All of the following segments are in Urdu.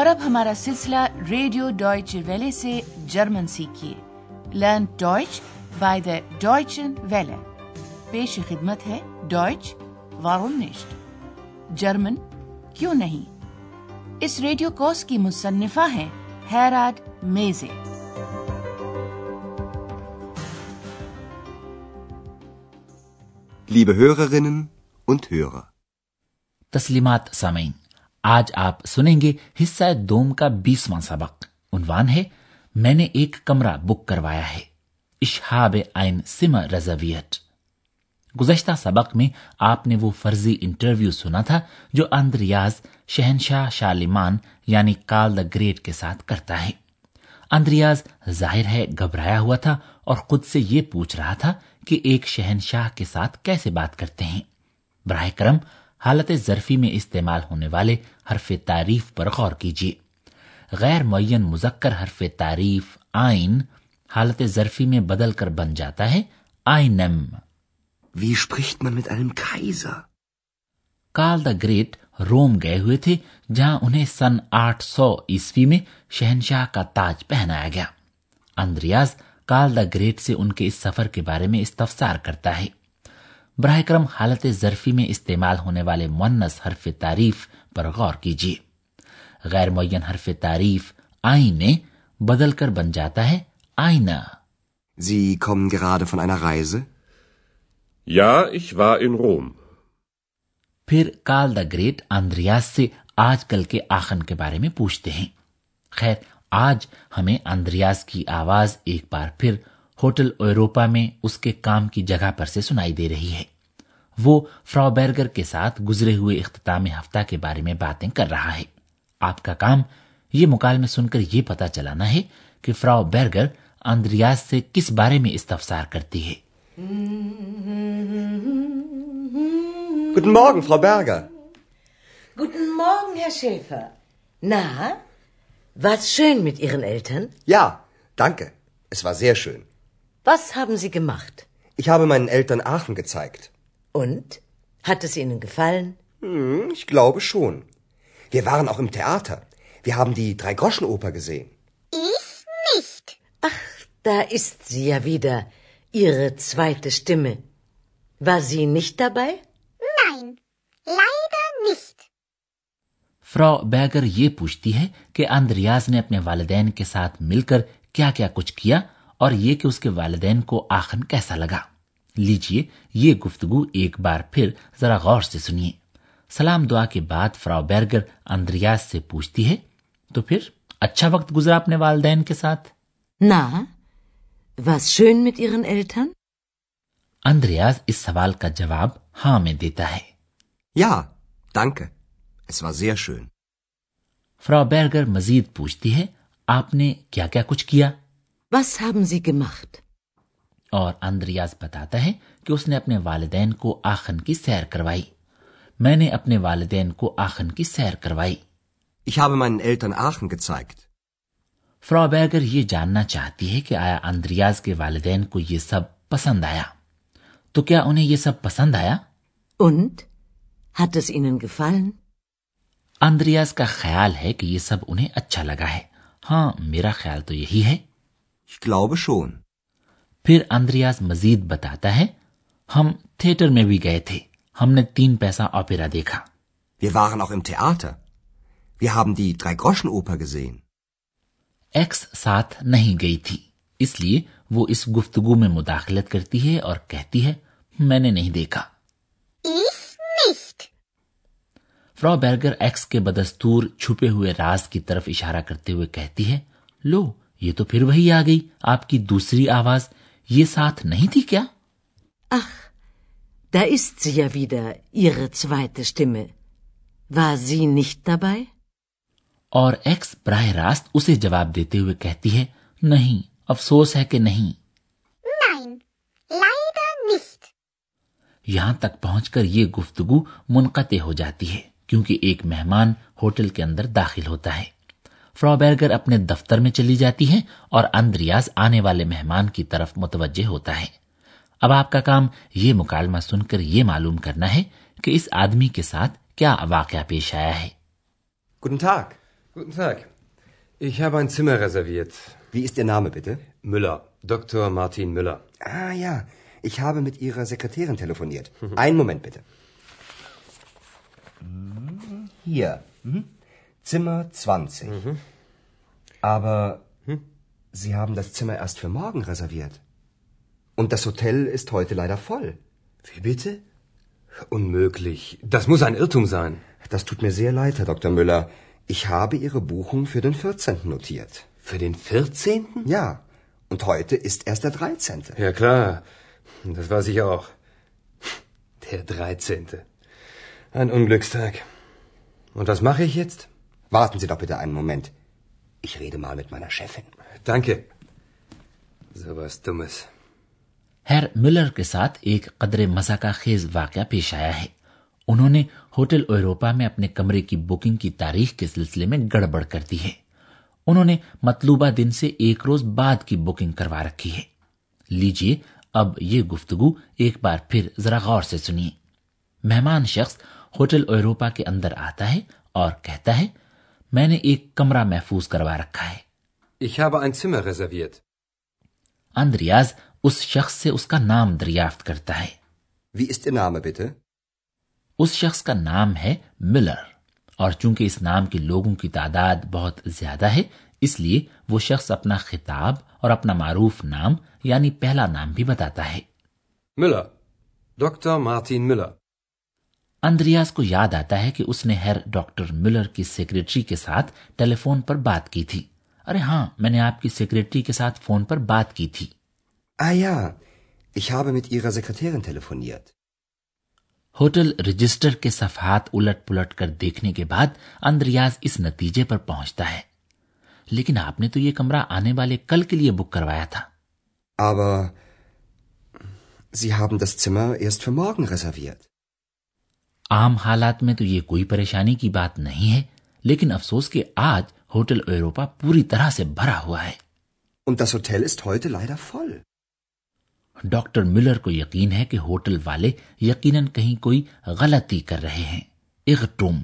اور اب ہمارا سلسلہ ریڈیو ڈوائچ ویلے سے German سیکھیے۔ Learn Deutsch by the Deutsche Welle. پیش خدمت ہے ڈوائچ وارونشٹ جرمن کیوں نہیں؟ اس ریڈیو کوس کی مصنفہ ہیں ہیراڈ میزے۔ Liebe Hörerinnen und Hörer. تسلیمات سامعین۔ آج آپ سنیں گے حصہ دوم کا بیسواں سبق۔ عنوان ہے، میں نے ایک کمرہ بک کروایا ہے۔ اشہاب آئین سم رضویت گزشتہ سبق میں آپ نے وہ فرضی انٹرویو سنا تھا جو اندریاز شہنشاہ شالیمان یعنی کال دا گریٹ کے ساتھ کرتا ہے۔ اندریاز ظاہر ہے گھبرایا ہوا تھا اور خود سے یہ پوچھ رہا تھا کہ ایک شہنشاہ کے ساتھ کیسے بات کرتے ہیں۔ براہ کرم حالت ظرفی میں استعمال ہونے والے حرف تعریف پر غور کیجیے۔ غیر معین مذکر حرف تعریف آئین حالت ظرفی میں بدل کر بن جاتا ہے۔ آئینم۔ دا گریٹ روم گئے ہوئے تھے جہاں انہیں سن آٹھ سو عیسوی میں شہنشاہ کا تاج پہنایا گیا۔ اندریاز کال دا گریٹ سے ان کے اس سفر کے بارے میں استفسار کرتا ہے۔ براہ کرم حالت ظرفی میں استعمال ہونے والے منس حرف تعریف پر غور کیجیے غیر معین حرف تعریف آئینے بدل کر بن جاتا ہے آئینہ Sie kommen gerade von einer Reise? Ja, ich war in Rom. پھر کال دا گریٹ آندریاس سے آج کل کے آخن کے بارے میں پوچھتے ہیں خیر آج ہمیں آندریاس کی آواز ایک بار پھر ہوٹل ایروپا میں اس کے کام کی جگہ پر سے سنائی دے رہی ہے وہ فرا بیرگر کے ساتھ گزرے ہوئے اختتام ہفتہ کے بارے میں باتیں کر رہا ہے آپ کا کام یہ مکالمے سن کر یہ پتا چلانا ہے کہ فرا بیرگر اندریاز سے کس بارے میں استفسار کرتی ہے Guten Morgen, Frau Na, war's schön mit Ihren Eltern? Ja, danke. Es war sehr schön. یہ پوچھتی ہے کہ اندریاض نے اپنے والدین کے ساتھ مل کر کیا کیا کچھ کیا اور یہ کہ اس کے والدین کو آخن کیسا لگا۔ لیجیے یہ گفتگو ایک بار پھر ذرا غور سے سنیے۔ سلام دعا کے بعد فراو بیرگر اندریاز سے پوچھتی ہے تو پھر اچھا وقت گزرا اپنے والدین کے ساتھ؟ نہ اندریاز اس سوال کا جواب ہاں میں دیتا ہے۔ یا danke. Es war sehr schön. فراو بیرگر مزید پوچھتی ہے آپ نے کیا کیا کچھ کیا؟ Was haben Sie gemacht? اور اندریاز بتاتا ہے کہ اس نے اپنے والدین کو آخن کی سیر کروائی میں نے اپنے والدین کو آخن کی سیر کروائی Ich habe meinen Eltern Aachen gezeigt. فرا بیگر یہ جاننا چاہتی ہے کہ آیا اندریاز کے والدین کو یہ سب پسند آیا تو کیا انہیں یہ سب پسند آیا Und? Hat es Ihnen gefallen? Andreas کا خیال ہے کہ یہ سب انہیں اچھا لگا ہے ہاں میرا خیال تو یہی ہے شون پھر اندریاز مزید بتاتا ہے ہم تھیٹر میں بھی گئے تھے ہم نے تین پیسہ اوپیرا دیکھا۔ ایکس ساتھ نہیں گئی تھی اس لیے وہ اس گفتگو میں مداخلت کرتی ہے اور کہتی ہے میں نے نہیں دیکھا۔ فرا برگر ایکس کے بدستور چھپے ہوئے راز کی طرف اشارہ کرتے ہوئے کہتی ہے لو یہ تو پھر وہی آ گئی آپ کی دوسری آواز یہ ساتھ نہیں تھی کیا اخ دا ist sie ja wieder, ihre zweite Stimme. War sie nicht dabei? اور ایکس براہ راست اسے جواب دیتے ہوئے کہتی ہے نہیں افسوس ہے کہ نہیں Nein, leider nicht. یہاں تک پہنچ کر یہ گفتگو منقطع ہو جاتی ہے کیونکہ ایک مہمان ہوٹل کے اندر داخل ہوتا ہے فرا بیرگر اپنے دفتر میں چلی جاتی ہے اور اندریاز آنے والے مہمان کی طرف متوجہ ہوتا ہے۔ اب آپ کا کام یہ مکالمہ سن کر یہ معلوم کرنا ہے کہ اس آدمی کے ساتھ کیا واقعہ پیش آیا ہے۔ Zimmer 20. Aber Sie haben das Zimmer erst für morgen reserviert. Und das Hotel ist heute leider voll. Wie bitte? Unmöglich. Das muss ein Irrtum sein. Das tut mir sehr leid, Herr Dr. Müller. Ich habe Ihre Buchung für den 14. notiert. Für den 14.? Ja, und heute ist erst der 13. Ja, klar. Das weiß ich auch. Der 13. Ein Unglückstag. Und was mache ich jetzt? Warten Sie doch bitte einen Moment. Ich rede mal mit meiner Chefin. Danke. So was Dummes. Herr Müller کے ساتھ ایک قدر کا خیز واقعہ پیش آیا ہے انہوں نے ہوٹل ایروپا میں اپنے کمرے کی بکنگ کی تاریخ کے سلسلے میں گڑبڑ کر دی ہے انہوں نے مطلوبہ دن سے ایک روز بعد کی بکنگ کروا رکھی ہے لیجیے اب یہ گفتگو ایک بار پھر ذرا غور سے سنیے مہمان شخص ہوٹل اوروپا کے اندر آتا ہے اور کہتا ہے میں نے ایک کمرہ محفوظ کروا رکھا ہے۔ Ich habe ein Zimmer reserviert. Andreas اس شخص سے اس کا نام دریافت کرتا ہے۔ Wie ist der Name bitte? اس شخص کا نام ہے ملر۔ اور چونکہ اس نام کے لوگوں کی تعداد بہت زیادہ ہے اس لیے وہ شخص اپنا خطاب اور اپنا معروف نام یعنی پہلا نام بھی بتاتا ہے۔ Miller doctor Martin Miller Andreas کو یاد آتا ہے کہ اس نے ہیئر ڈاکٹر ملر کی سیکرٹری کے ساتھ ٹیلی فون پر بات کی تھی ارے ہاں میں نے آپ کی سیکریٹری کے ساتھ فون پر بات کی تھی آیا ich habe mit ihrer Sekretärin telefoniert. Hotel register کے صفحات الٹ پلٹ کر دیکھنے کے بعد اندریاز اس نتیجے پر پہنچتا ہے لیکن آپ نے تو یہ کمرہ آنے والے کل کے لیے بک کروایا تھا Aber Sie haben das Zimmer erst für morgen reserviert. عام حالات میں تو یہ کوئی پریشانی کی بات نہیں ہے لیکن افسوس کہ آج ہوٹل ایروپا پوری طرح سے بھرا ہوا ہے۔ ڈاکٹر ملر کو یقین ہے کہ ہوٹل والے یقیناً کہیں کوئی غلطی کر رہے ہیں۔ اغٹوم۔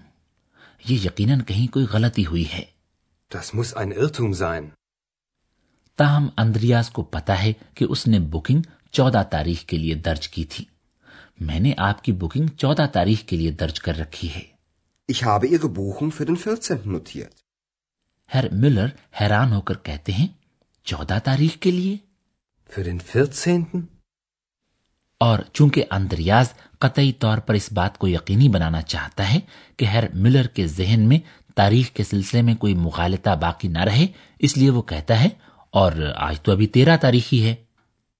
یہ یقیناً کہیں کوئی غلطی ہوئی ہے۔ Das muss ein Irrtum sein. تاہم اندریاز کو پتا ہے کہ اس نے بکنگ چودہ تاریخ کے لیے درج کی تھی۔ میں نے آپ کی بکنگ چودہ تاریخ کے لیے درج کر رکھی ہے۔ ہر ملر حیران ہو کر کہتے ہیں چودہ تاریخ کے لیے؟ اور چونکہ اندریاز قطعی طور پر اس بات کو یقینی بنانا چاہتا ہے کہ ہر ملر کے ذہن میں تاریخ کے سلسلے میں کوئی مغالطہ باقی نہ رہے اس لیے وہ کہتا ہے اور آج تو ابھی تیرہ تاریخ ہی ہے۔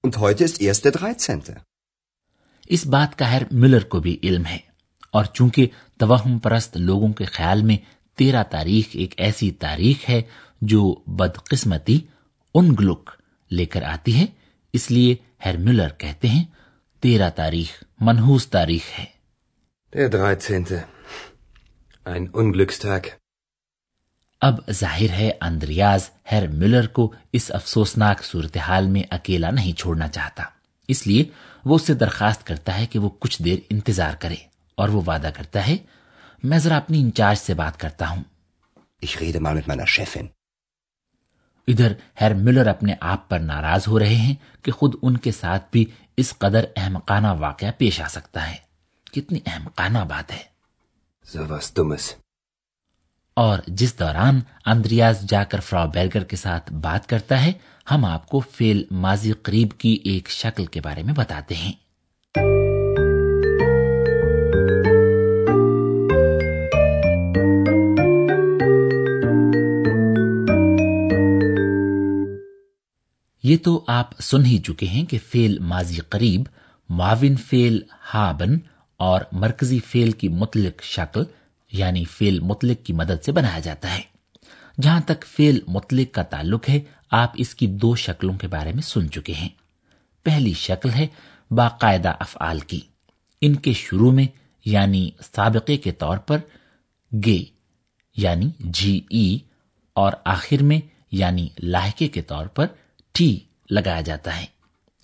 Und heute ist erst der 13. اس بات کا ہر ملر کو بھی علم ہے۔ اور چونکہ توہم پرست لوگوں کے خیال میں تیرہ تاریخ ایک ایسی تاریخ ہے جو بدقسمتی ان گلوک لے کر آتی ہے اس لیے ہر ملر کہتے ہیں تیرہ تاریخ منحوس تاریخ ہے۔ اب ظاہر ہے اندریاز ہیر ملر کو اس افسوسناک صورتحال میں اکیلا نہیں چھوڑنا چاہتا۔ اس لیے وہ اس سے درخواست کرتا ہے کہ وہ کچھ دیر انتظار کرے اور وہ وعدہ کرتا ہے میں ذرا اپنی انچارج سے بات کرتا ہوں۔ ich rede mal mit meiner Chefin. ادھر ہیر ملر اپنے آپ پر ناراض ہو رہے ہیں کہ خود ان کے ساتھ بھی اس قدر احمقانہ واقعہ پیش آ سکتا ہے۔ کتنی احمقانہ بات ہے۔ اور جس دوران اندریاز جا کر فرا بیرگر کے ساتھ بات کرتا ہے ہم آپ کو فیل ماضی قریب کی ایک شکل کے بارے میں بتاتے ہیں۔ یہ تو آپ سن ہی چکے ہیں کہ فیل ماضی قریب معاون فیل ہابن اور مرکزی فیل کی مطلق شکل یعنی فیل مطلق کی مدد سے بنایا جاتا ہے۔ جہاں تک فیل مطلق کا تعلق ہے آپ اس کی دو شکلوں کے بارے میں سن چکے ہیں۔ پہلی شکل ہے باقاعدہ افعال کی۔ ان کے شروع میں یعنی سابقے کے طور پر گے یعنی جی ای، اور آخر میں یعنی لاحقے کے طور پر ٹی لگایا جاتا ہے۔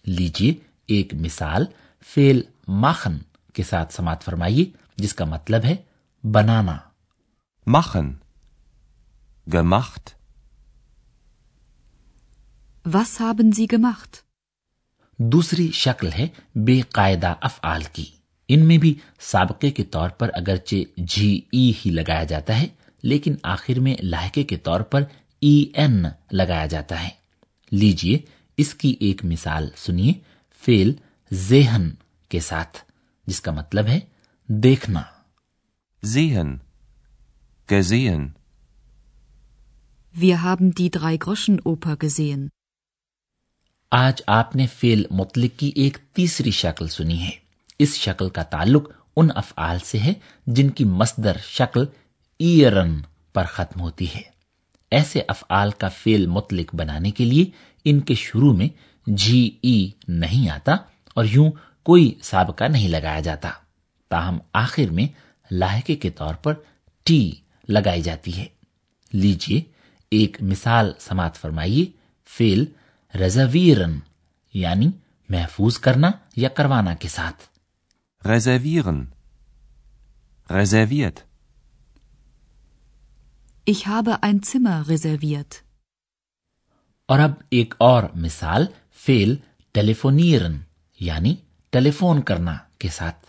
لیجیے ایک مثال فیل ماخن کے ساتھ سماعت فرمائیے، جس کا مطلب ہے بنانا۔ ماخن، گماخت Was haben Sie gemacht? دوسری شکل ہے بے قاعدہ افعال کی ان میں بھی سابقے کے طور پر اگرچہ جی ای ہی لگایا جاتا ہے لیکن آخر میں لاحقے کے طور پر ای این لگایا جاتا ہے لیجیے اس کی ایک مثال سنیے فیل زیہن کے ساتھ جس کا مطلب ہے دیکھنا زیہن کہ زیہن Wir haben die Drei-Groschen-Oper gesehen. آج آپ نے فیل مطلق کی ایک تیسری شکل سنی ہے۔ اس شکل کا تعلق ان افعال سے ہے جن کی مصدر شکل ایرن پر ختم ہوتی ہے۔ ایسے افعال کا فیل مطلق بنانے کے لیے ان کے شروع میں جی ای نہیں آتا اور یوں کوئی سابقہ نہیں لگایا جاتا۔ تاہم آخر میں لاحقے کے طور پر ٹی لگائی جاتی ہے۔ لیجیے ایک مثال سماعت فرمائیے۔ فیل ریزرویرن یعنی محفوظ کرنا یا کروانا کے ساتھ۔ ریزرویرن reserviert. Ich habe ein Zimmer reserviert. اور اب ایک اور مثال فیل ٹیلیفونیرن یعنی ٹیلیفون کرنا کے ساتھ۔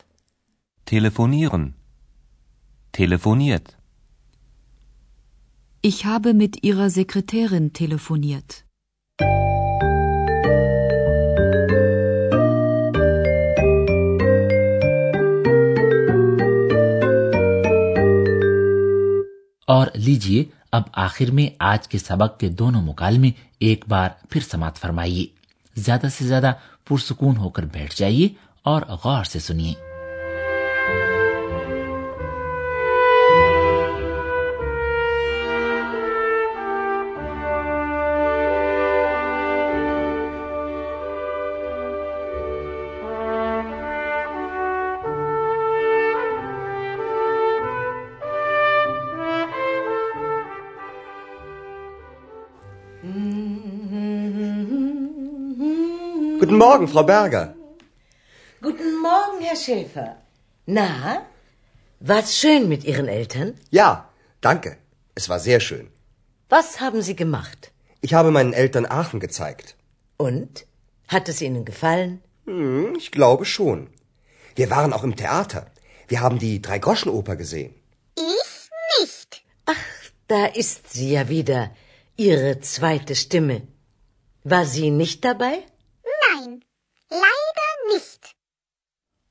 ٹیلیفونیرن ٹیلیفونیت Ich habe mit ihrer Sekretärin telefoniert. اور لیجیے اب آخر میں آج کے سبق کے دونوں مکالمے ایک بار پھر سماعت فرمائیے۔ زیادہ سے زیادہ پرسکون ہو کر بیٹھ جائیے اور غور سے سنیے۔ Guten Morgen, Frau Berger. Guten Morgen, Herr Schäfer. Na, war's schön mit Ihren Eltern? Ja, danke. Es war sehr schön. Was haben Sie gemacht? Ich habe meinen Eltern Aachen gezeigt. Und? Hat es Ihnen gefallen? Hm, ich glaube schon. Wir waren auch im Theater. Wir haben die Drei-Groschen-Oper gesehen. Ich nicht. Ach, da ist sie ja wieder, Ihre zweite Stimme. War sie nicht dabei? Leider nicht.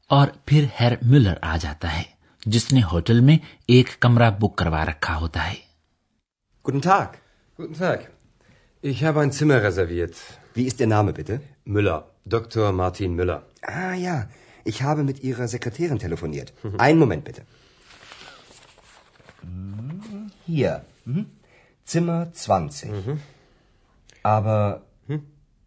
اور پھر ہیر ملر آ جاتا ہے جس نے ہوٹل میں ایک کمرہ بک کروا رکھا ہوتا ہے Guten Tag. Guten Tag. Ich habe ein Zimmer reserviert. Wie ist der Name bitte? Müller. Dr. Martin Müller. Ah ja, ich habe mit Ihrer Sekretärin telefoniert. Einen Moment bitte. Hier. Zimmer 20. Aber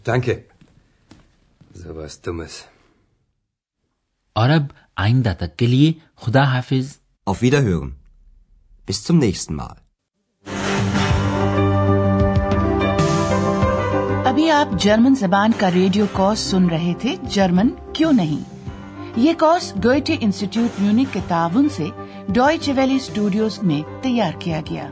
Danke. So was Dummes. عرب آئندہ تک کے لیے خدا حافظ Auf Wiederhören. Bis zum nächsten Mal. ابھی آپ جرمن زبان کا ریڈیو کورس سن رہے تھے جرمن کیوں نہیں یہ کورس گوئٹے انسٹیٹیوٹ میونک کے تعاون سے ڈوائچ ویلی اسٹوڈیوز میں تیار کیا گیا